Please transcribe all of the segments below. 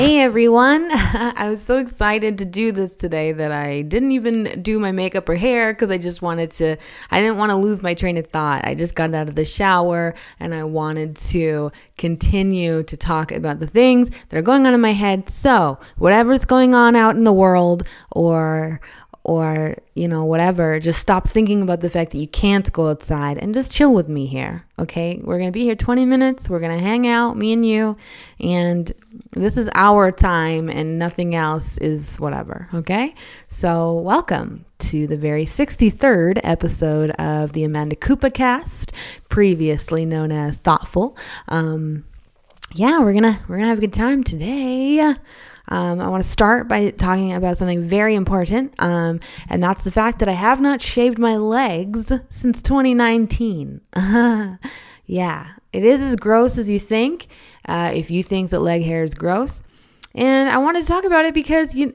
Hey everyone! I was so excited to do this today that I didn't even do my makeup or hair because I just wanted to, I didn't want to lose my train of thought. I just got out of the shower and I wanted to continue to talk about the things that are going on in my head. So, whatever's going on out in the world or or you know whatever just stop thinking about the fact that you can't go outside and just chill with me here okay? We're to be here 20 minutes we're to hang out me and you and this is our time and nothing else is whatever okay? So welcome to the very 63rd episode of the amanda Koopa cast previously known as thoughtful. Um yeah we're gonna we're gonna have a good time today um, I want to start by talking about something very important, um, and that's the fact that I have not shaved my legs since 2019. yeah, it is as gross as you think. Uh, if you think that leg hair is gross, and I wanted to talk about it because you,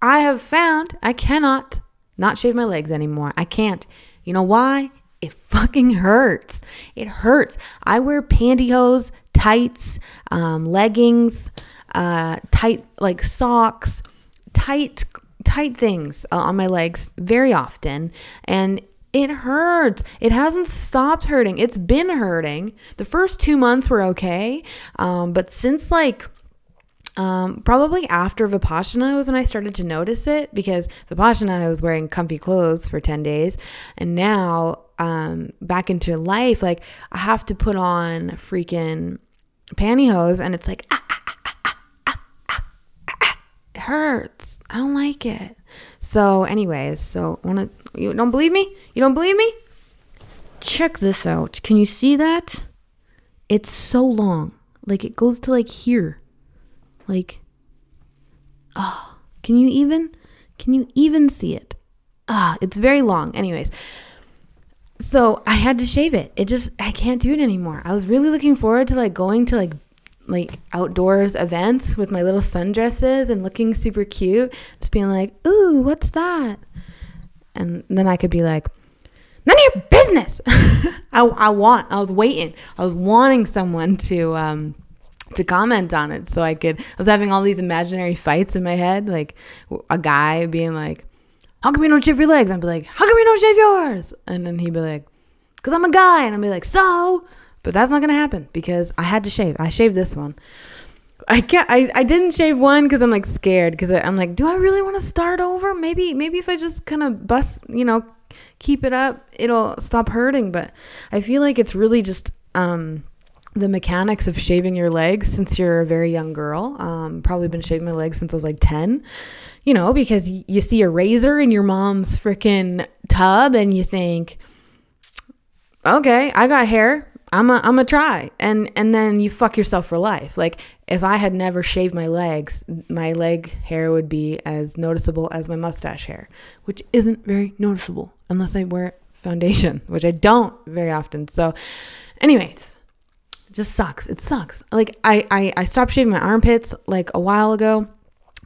I have found I cannot not shave my legs anymore. I can't. You know why? It fucking hurts. It hurts. I wear pantyhose, tights, um, leggings uh, tight like socks, tight tight things uh, on my legs very often and it hurts. It hasn't stopped hurting. It's been hurting. The first two months were okay. Um, but since like um, probably after Vipassana was when I started to notice it because Vipassana I was wearing comfy clothes for 10 days. And now um, back into life, like I have to put on freaking pantyhose and it's like, ah, ah, ah, hurts. I don't like it. So, anyways, so wanna you don't believe me? You don't believe me? Check this out. Can you see that? It's so long. Like it goes to like here. Like oh, can you even can you even see it? Ah, it's very long. Anyways, so I had to shave it. It just I can't do it anymore. I was really looking forward to like going to like like outdoors events with my little sundresses and looking super cute, just being like, "Ooh, what's that?" And then I could be like, "None of your business." I, I want. I was waiting. I was wanting someone to um, to comment on it so I could. I was having all these imaginary fights in my head, like a guy being like, "How come you don't shave your legs?" I'd be like, "How come you don't shave yours?" And then he'd be like, "Cause I'm a guy," and I'd be like, "So." But that's not gonna happen because I had to shave. I shaved this one. I can't. I, I didn't shave one because I'm like scared because I'm like, do I really want to start over? Maybe maybe if I just kind of bust, you know, keep it up, it'll stop hurting. But I feel like it's really just um, the mechanics of shaving your legs since you're a very young girl. Um, probably been shaving my legs since I was like ten. You know, because you see a razor in your mom's freaking tub and you think, okay, I got hair. I'm a I'm a try and and then you fuck yourself for life. Like if I had never shaved my legs, my leg hair would be as noticeable as my mustache hair, which isn't very noticeable unless I wear foundation, which I don't very often. So anyways, it just sucks. It sucks. Like I I I stopped shaving my armpits like a while ago,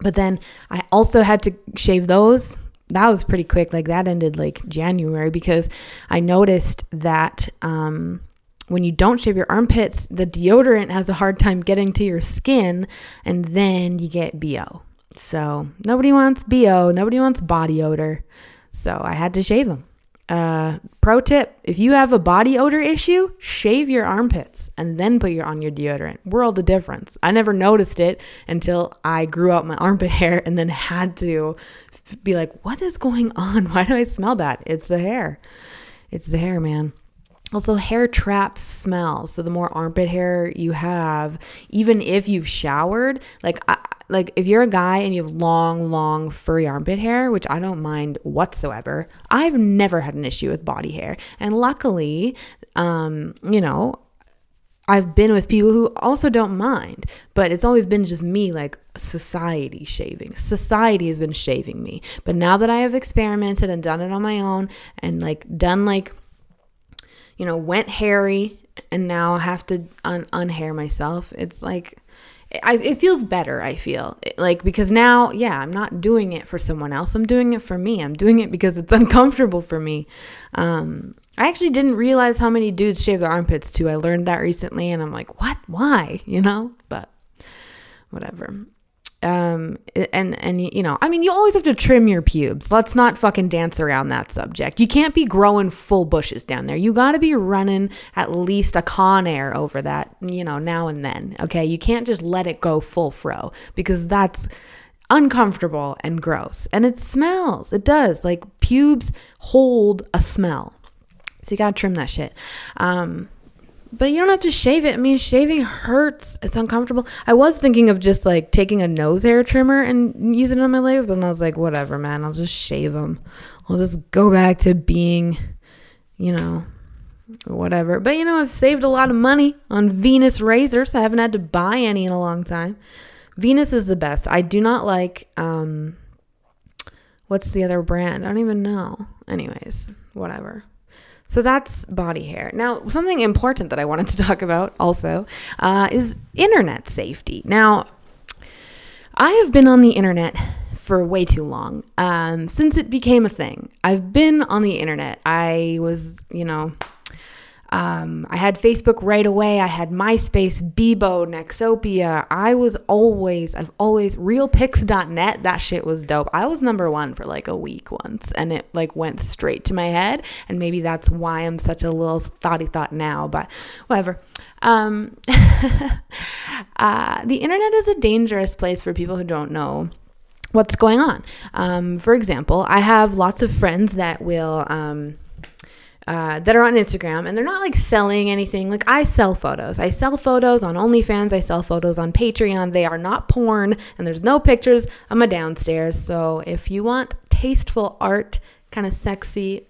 but then I also had to shave those that was pretty quick. Like that ended like January because I noticed that um, when you don't shave your armpits, the deodorant has a hard time getting to your skin, and then you get BO. So nobody wants BO, nobody wants body odor. So I had to shave them. Uh, pro tip: if you have a body odor issue, shave your armpits and then put your on your deodorant. World of difference. I never noticed it until I grew out my armpit hair and then had to be like, "What is going on? Why do I smell bad?" It's the hair. It's the hair, man. Also, hair traps smell. So the more armpit hair you have, even if you've showered, like I, like if you're a guy and you have long, long furry armpit hair, which I don't mind whatsoever, I've never had an issue with body hair. And luckily, um, you know, I've been with people who also don't mind, but it's always been just me, like society shaving. Society has been shaving me. But now that I have experimented and done it on my own and like done like you know, went hairy and now I have to un- unhair myself. It's like, I, it feels better, I feel. Like, because now, yeah, I'm not doing it for someone else. I'm doing it for me. I'm doing it because it's uncomfortable for me. Um, I actually didn't realize how many dudes shave their armpits too. I learned that recently and I'm like, what? Why? You know? But whatever. Um and and you know i mean you always have to trim your pubes. Let's not fucking dance around that subject. You can't be growing full bushes down there. You got to be running at least a Conair over that you know now and then okay? You can't just let it go full fro because that's uncomfortable and gross. And it smells. It does. Like pubes hold a smell. So you gotta trim that shit. Um but you don't have to shave it. I mean, shaving hurts. It's uncomfortable. I was thinking of just like taking a nose hair trimmer and using it on my legs, but then I was like, whatever, man. I'll just shave them. I'll just go back to being, you know, whatever. But you know, I've saved a lot of money on Venus razors. I haven't had to buy any in a long time. Venus is the best. I do not like um what's the other brand? I don't even know. Anyways, whatever. So that's body hair. Now, something important that I wanted to talk about also uh, is internet safety. Now, I have been on the internet for way too long um, since it became a thing. I've been on the internet. I was, you know, um, I had Facebook right away. I had MySpace, Bebo, Nexopia. I was always, I've always, realpics.net. That shit was dope. I was number one for like a week once and it like went straight to my head. And maybe that's why I'm such a little thoughty thought now, but whatever. Um, uh, the internet is a dangerous place for people who don't know what's going on. Um, for example, I have lots of friends that will, um, uh, that are on Instagram and they're not like selling anything. Like I sell photos. I sell photos on OnlyFans. I sell photos on Patreon. They are not porn and there's no pictures of my downstairs. So if you want tasteful art, kind of sexy,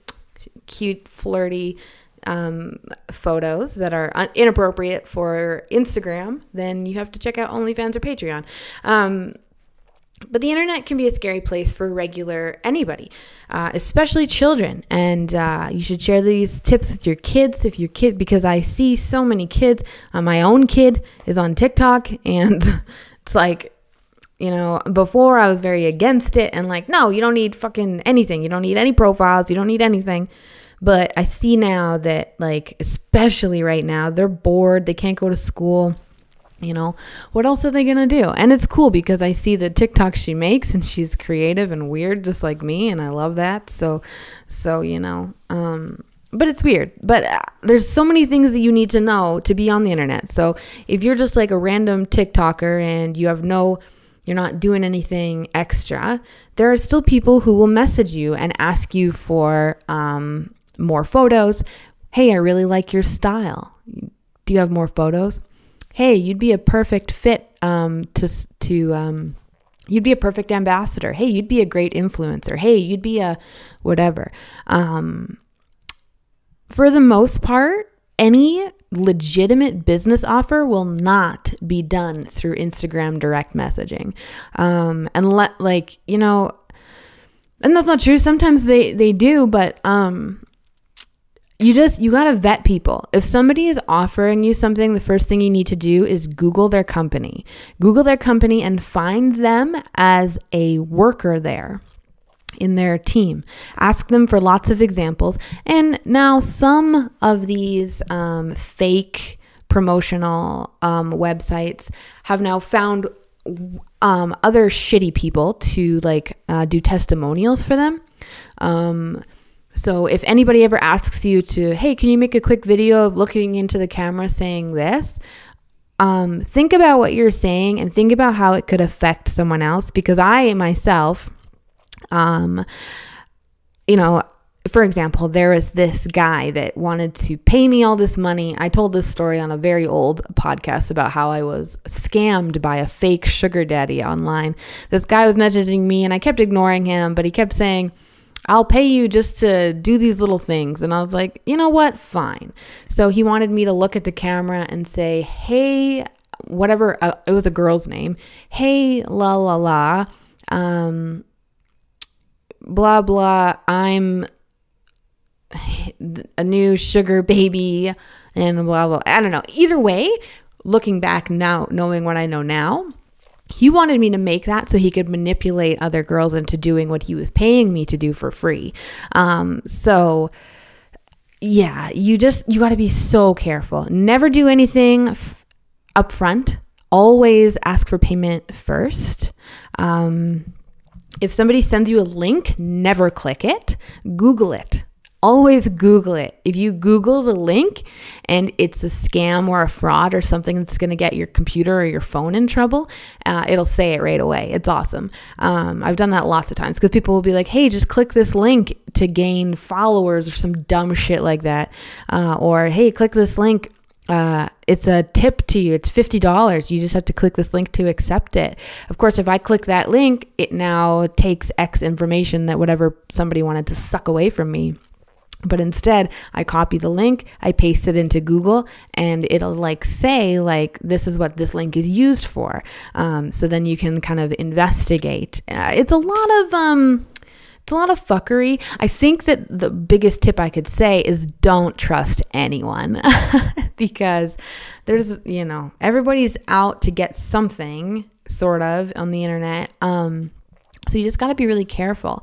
cute, flirty um, photos that are un- inappropriate for Instagram, then you have to check out OnlyFans or Patreon. Um, but the internet can be a scary place for regular anybody, uh, especially children. And uh, you should share these tips with your kids if your kid, because I see so many kids. Uh, my own kid is on TikTok, and it's like, you know, before I was very against it and like, no, you don't need fucking anything. You don't need any profiles. You don't need anything. But I see now that, like, especially right now, they're bored. They can't go to school you know? What else are they gonna do? And it's cool because i see the tiktok she makes and she's creative and weird just like me and i love that. So so you know um but it's weird. But uh, there's so many things that you need to know to be on the internet. So if you're just like a random tiktoker and you have no you're not doing anything extra there are still people who will message you and ask you for um, more photos. Hey i really like your style. Do you have more photos hey, you'd be a perfect fit um, to to um, you'd be a perfect ambassador. Hey, you'd be a great influencer. Hey, you'd be a whatever. Um, for the most part, any legitimate business offer will not be done through Instagram direct messaging. Um, and let like you know, and that's not true. Sometimes they they do, but um, you just you got to vet people. If somebody is offering you something, the first thing you need to do is Google their company. Google their company and find them as a worker there in their team. Ask them for lots of examples. And now some of these um, fake promotional um, websites have now found um, other shitty people to like uh, do testimonials for them. So if anybody ever asks you to, hey, can you make a quick video of looking into the camera saying this? Um, think about what you're saying and think about how it could affect someone else because I myself, um, you know, for example, there was this guy that wanted to pay me all this money. I told this story on a very old podcast about how I was scammed by a fake sugar daddy online. This guy was messaging me and I kept ignoring him, but he kept saying, I'll pay you just to do these little things. And I was like, you know what? Fine. So he wanted me to look at the camera and say, hey, whatever, uh, it was a girl's name. Hey, la la la. Um, blah blah. I'm a new sugar baby and blah blah. I don't know. Either way, looking back now, knowing what I know now, he wanted me to make that so he could manipulate other girls into doing what he was paying me to do for free. Um, so yeah, you just you got to be so careful. Never do anything f- up front always ask for payment first. Um, if somebody sends you a link, never click it, Google it always Google it. If you Google the link and it's a scam or a fraud or something that's going to get your computer or your phone in trouble, uh, it'll say it right away. It's awesome. Um, I've done that lots of times because people will be like, hey, just click this link to gain followers or some dumb shit like that. Uh, or, hey, click this link uh, it's a tip to you. It's $50. You just have to click this link to accept it. Of course, if I click that link, it now takes X information that whatever somebody wanted to suck away from me but instead i copy the link i paste it into google and it'll like say like this is what this link is used for um, so then you can kind of investigate uh, it's a lot of um, it's a lot of fuckery. I think that the biggest tip I could say is don't trust anyone because there's, you know, everybody's out to get something sort of on the internet. Um, so you just got to be really careful.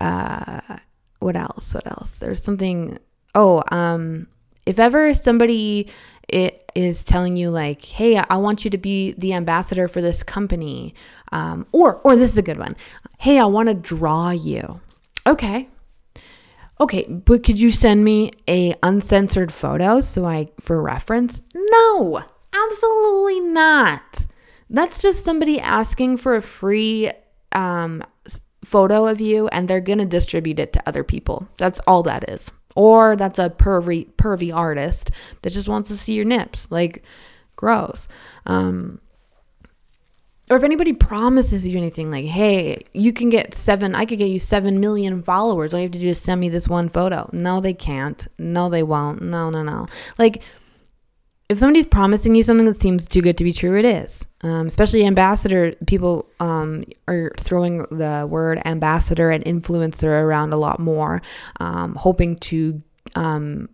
Uh, what else? What else? There's something. Oh, um, if ever somebody it is telling you like, "Hey, I want you to be the ambassador for this company," um, or or this is a good one. Hey, I want to draw you. Okay, okay, but could you send me a uncensored photo so I for reference? No, absolutely not. That's just somebody asking for a free um, photo of you and they're going to distribute it to other people. That's all that is. Or that's a pervy pervy artist that just wants to see your nips. Like gross. Um or if anybody promises you anything like, hey, you can get seven, I could get you seven million followers. All you have to do is send me this one photo. No, they can't. No, they won't. No, no, no. Like, if somebody's promising you something that seems too good to be true, it is. Um, especially ambassador, people um, are throwing the word ambassador and influencer around a lot more, um, hoping to um,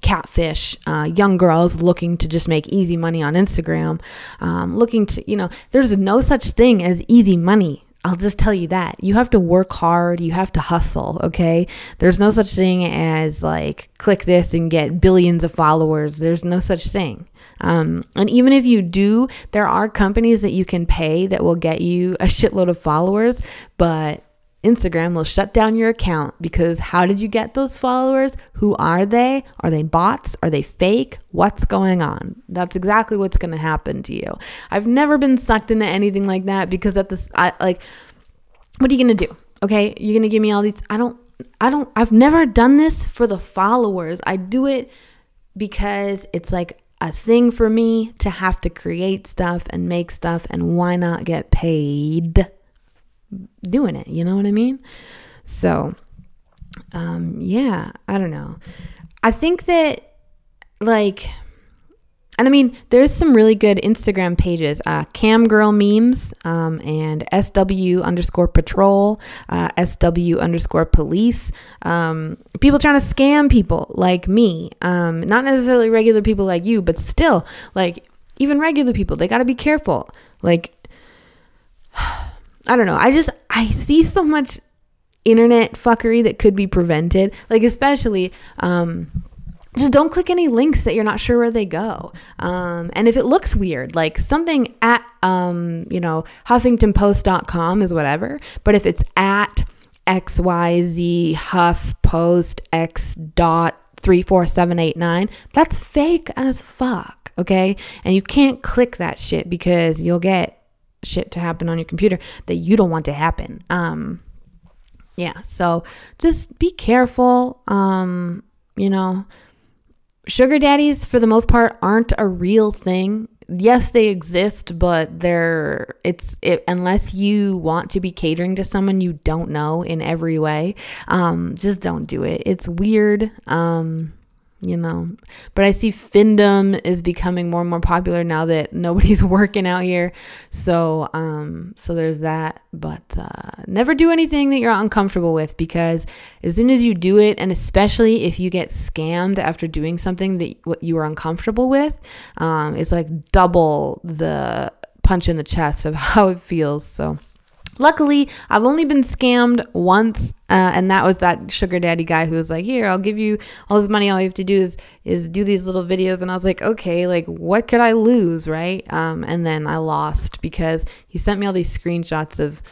catfish uh, young girls looking to just make easy money on Instagram, um, looking to, you know, there's no such thing as easy money I'll just tell you that. You have to work hard, you have to hustle, okay? There's no such thing as like click this and get billions of followers. There's no such thing. Um, and even if you do, there are companies that you can pay that will get you a shitload of followers, but Instagram will shut down your account because how did you get those followers? Who are they? Are they bots? Are they fake? What's going on? That's exactly what's going to happen to you. I've never been sucked into anything like that because at this, I like, what are you going to do? Okay, you're going to give me all these. I don't, I don't, I've never done this for the followers. I do it because it's like a thing for me to have to create stuff and make stuff, and why not get paid? Doing it. You know what I mean? So, um, yeah, I don't know. I think that, like, and I mean, there's some really good Instagram pages, uh, Cam Girl Memes, um, and SW underscore Patrol, uh, SW underscore Police. Um, people trying to scam people like me, um, not necessarily regular people like you, but still, like even regular people, they got to be careful. Like, I don't know. I just I see so much internet fuckery that could be prevented. Like especially um just don't click any links that you're not sure where they go. Um, and if it looks weird, like something at, um, you know, HuffingtonPost.com is whatever. But if it's at XYZ Huff Post X dot 34789, that's fake as fuck. Okay. And you can't click that shit because you'll get shit to happen on your computer that you don't want to happen. Um, yeah, so just be careful. Um, you know, sugar daddies for the most part aren't a real thing. Yes, they exist, but they're it's it, unless you want to be catering to someone you don't know in every way, um, just don't do it. It's weird. Um, you know. But I see Findom is becoming more and more popular now that nobody's working out here. So, um, so there's that. But uh, never do anything that you're uncomfortable with because as soon as you do it, and especially if you get scammed after doing something that what you are uncomfortable with, um, it's like double the punch in the chest of how it feels. So. Luckily, I've only been scammed once, uh, and that was that sugar daddy guy who was like, "Here, I'll give you all this money. All you have to do is is do these little videos." And I was like, "Okay, like what could I lose, right?" Um, and then I lost because he sent me all these screenshots of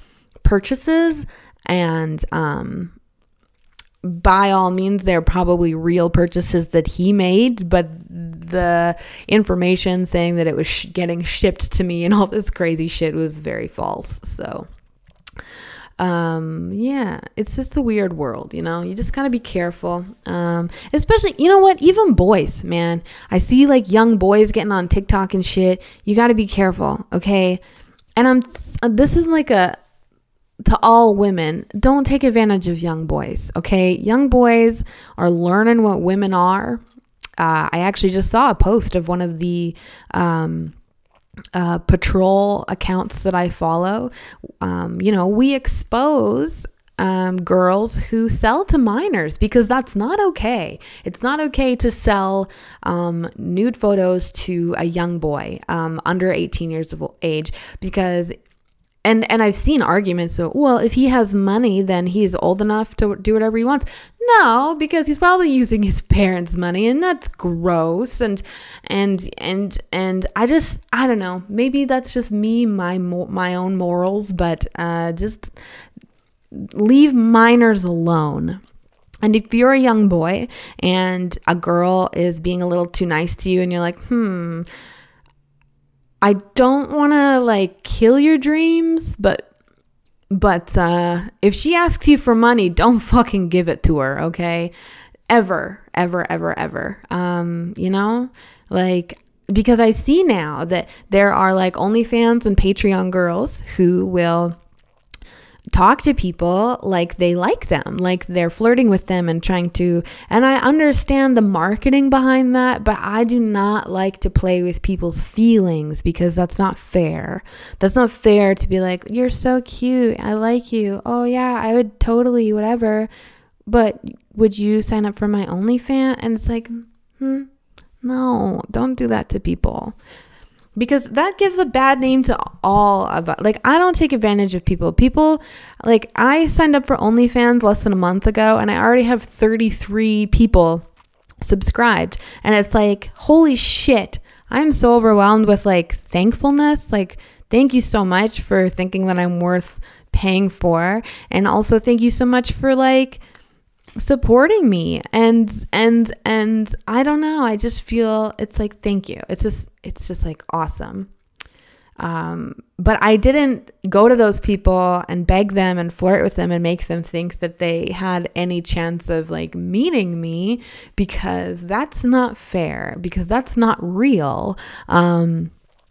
purchases, and um, by all means, they're probably real purchases that he made, but the information saying that it was sh- getting shipped to me and all this crazy shit was very false. So um yeah it's just a weird world you know? You just gotta be careful. Um especially you know what? Even boys man. I see like young boys getting on tiktok and shit. You gotta be careful okay? And i'm this is like a to all women don't take advantage of young boys okay? Young boys are learning what women are. Uh, i actually just saw a post of one of the um uh, patrol accounts that I follow, um, you know, we expose um, girls who sell to minors because that's not okay. It's not okay to sell um, nude photos to a young boy um, under 18 years of age because and and I've seen arguments so well if he has money then he's old enough to do whatever he wants. No, because he's probably using his parents' money and that's gross and and and and I just I don't know. Maybe that's just me my my own morals, but uh just leave minors alone. And if you're a young boy and a girl is being a little too nice to you and you're like, "Hmm, I don't want to like kill your dreams, but but uh, if she asks you for money, don't fucking give it to her, okay? Ever, ever, ever, ever. Um, you know, like because I see now that there are like OnlyFans and Patreon girls who will talk to people like they like them, like they're flirting with them and trying to. And I understand the marketing behind that, but I do not like to play with people's feelings because that's not fair. That's not fair to be like, you're so cute. I like you. Oh, yeah, I would totally, whatever. But would you sign up for my OnlyFans? And it's like, hmm, no, don't do that to people because that gives a bad name to all of us. Like, I don't take advantage of people. People, like, I signed up for OnlyFans less than a month ago, and I already have 33 people subscribed. And it's like, holy shit. I'm so overwhelmed with like thankfulness. Like, thank you so much for thinking that I'm worth paying for. And also, thank you so much for like, supporting me and and and I don't know I just feel it's like thank you. It's just it's just like awesome. Um, but I didn't go to those people and beg them and flirt with them and make them think that they had any chance of like meeting me because that's not fair because that's not real. Um,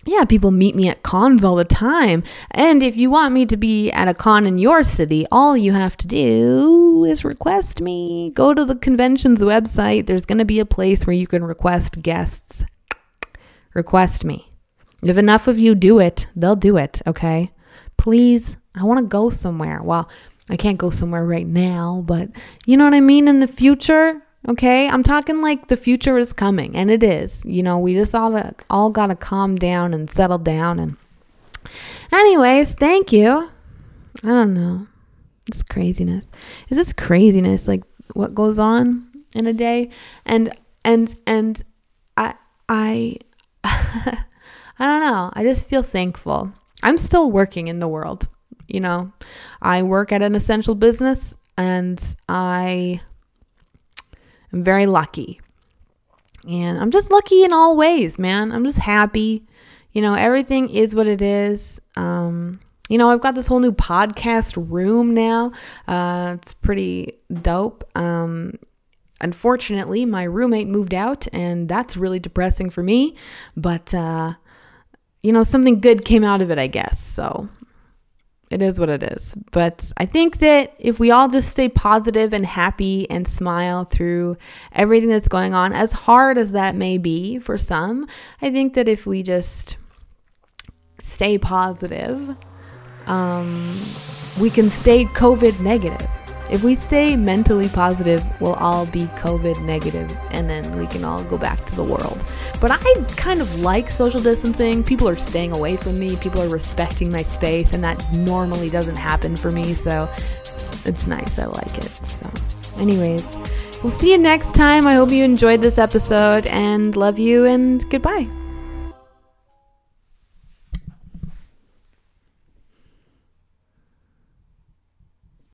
yeah, people meet me at cons all the time. And if you want me to be at a con in your city, all you have to do is request me. Go to the convention's website. There's going to be a place where you can request guests. Request me. If enough of you do it, they'll do it, okay? Please, I want to go somewhere. Well, I can't go somewhere right now, but you know what I mean? In the future, Okay, I'm talking like the future is coming, and it is. You know, we just all all gotta calm down and settle down. And, anyways, thank you. I don't know. This craziness. Is this craziness like what goes on in a day? And and and I I I don't know. I just feel thankful. I'm still working in the world. You know, I work at an essential business, and I I'm very lucky. And I'm just lucky in all ways, man. I'm just happy. You know, everything is what it is. Um, you know, I've got this whole new podcast room now. Uh, it's pretty dope. Um, unfortunately, my roommate moved out, and that's really depressing for me. But, uh, you know, something good came out of it, I guess. So it is what it is. But I think that if we all just stay positive and happy and smile through everything that's going on, as hard as that may be for some, I think that if we just stay positive, um, we can stay COVID negative. If we stay mentally positive, we'll all be COVID negative and then we can all go back to the world. But I kind of like social distancing. People are staying away from me, people are respecting my space, and that normally doesn't happen for me. So it's nice. I like it. So, anyways, we'll see you next time. I hope you enjoyed this episode and love you and goodbye.